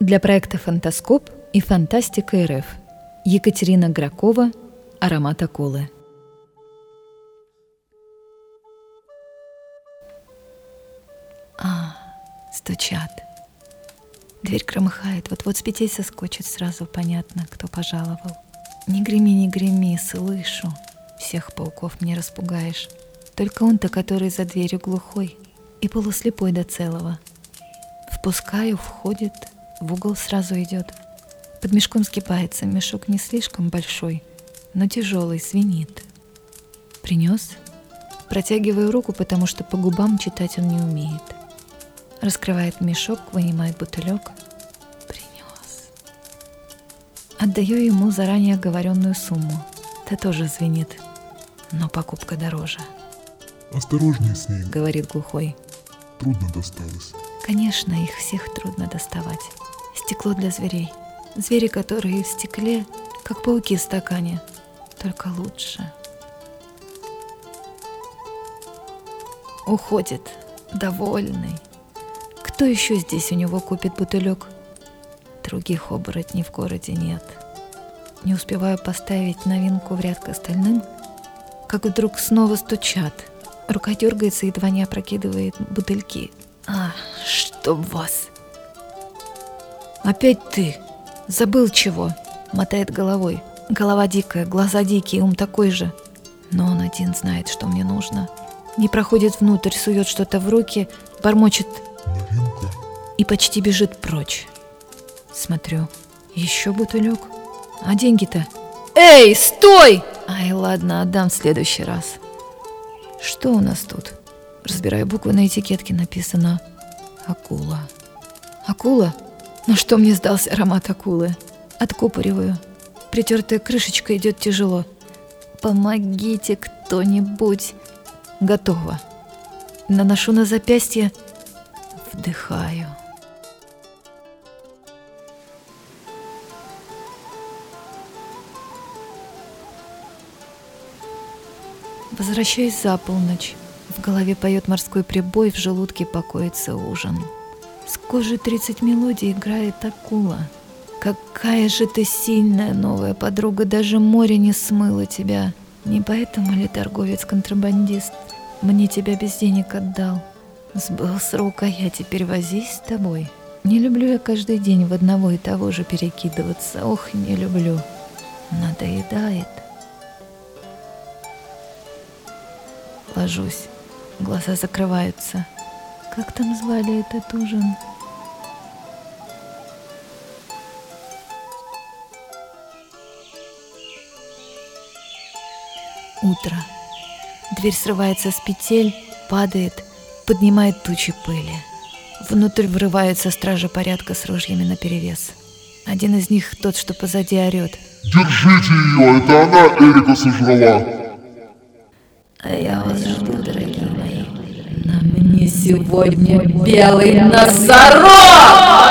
Для проекта «Фантаскоп» и «Фантастика РФ» Екатерина Гракова «Аромат акулы». А, стучат. Дверь громыхает, вот-вот с петель соскочит, сразу понятно, кто пожаловал. Не греми, не греми, слышу. Всех пауков мне распугаешь. Только он-то, который за дверью глухой и полуслепой до целого. Впускаю, входит, в угол сразу идет. Под мешком скипается, мешок не слишком большой, но тяжелый, звенит. Принес? Протягиваю руку, потому что по губам читать он не умеет. Раскрывает мешок, вынимает бутылек. Принес. Отдаю ему заранее оговоренную сумму. Это тоже звенит, но покупка дороже. Осторожнее с ней, Говорит глухой. трудно досталось. Конечно, их всех трудно доставать. Стекло для зверей. Звери, которые в стекле, как пауки в стакане, только лучше. Уходит, довольный. Кто еще здесь у него купит бутылек? Других оборотней в городе нет. Не успеваю поставить новинку в ряд к остальным, как вдруг снова стучат. Рука дергается, едва не опрокидывает бутыльки. А, чтоб вас! Опять ты! Забыл чего? Мотает головой. Голова дикая, глаза дикие, ум такой же. Но он один знает, что мне нужно. Не проходит внутрь, сует что-то в руки, бормочет и почти бежит прочь. Смотрю. Еще бутылек? А деньги-то? Эй, стой! Ай, ладно, отдам в следующий раз. Что у нас тут? Разбираю буквы на этикетке, написано «Акула». Акула? На что мне сдался аромат акулы? Откупориваю. Притертая крышечка идет тяжело. Помогите кто-нибудь. Готово. Наношу на запястье. Вдыхаю. Возвращаюсь за полночь. В голове поет морской прибой, в желудке покоится ужин. С кожи 30 мелодий играет акула. Какая же ты сильная новая подруга, даже море не смыло тебя. Не поэтому ли торговец-контрабандист мне тебя без денег отдал? Сбыл срок, а я теперь возись с тобой. Не люблю я каждый день в одного и того же перекидываться. Ох, не люблю. Надоедает. Ложусь. Глаза закрываются. Как там звали этот ужин? Утро. Дверь срывается с петель, падает, поднимает тучи пыли. Внутрь врываются стражи порядка с ружьями наперевес. Один из них, тот, что позади, орет. Держите ее, это она Эрика сожрала. А я вас жду, дорогие мои. На мне сегодня белый носорог!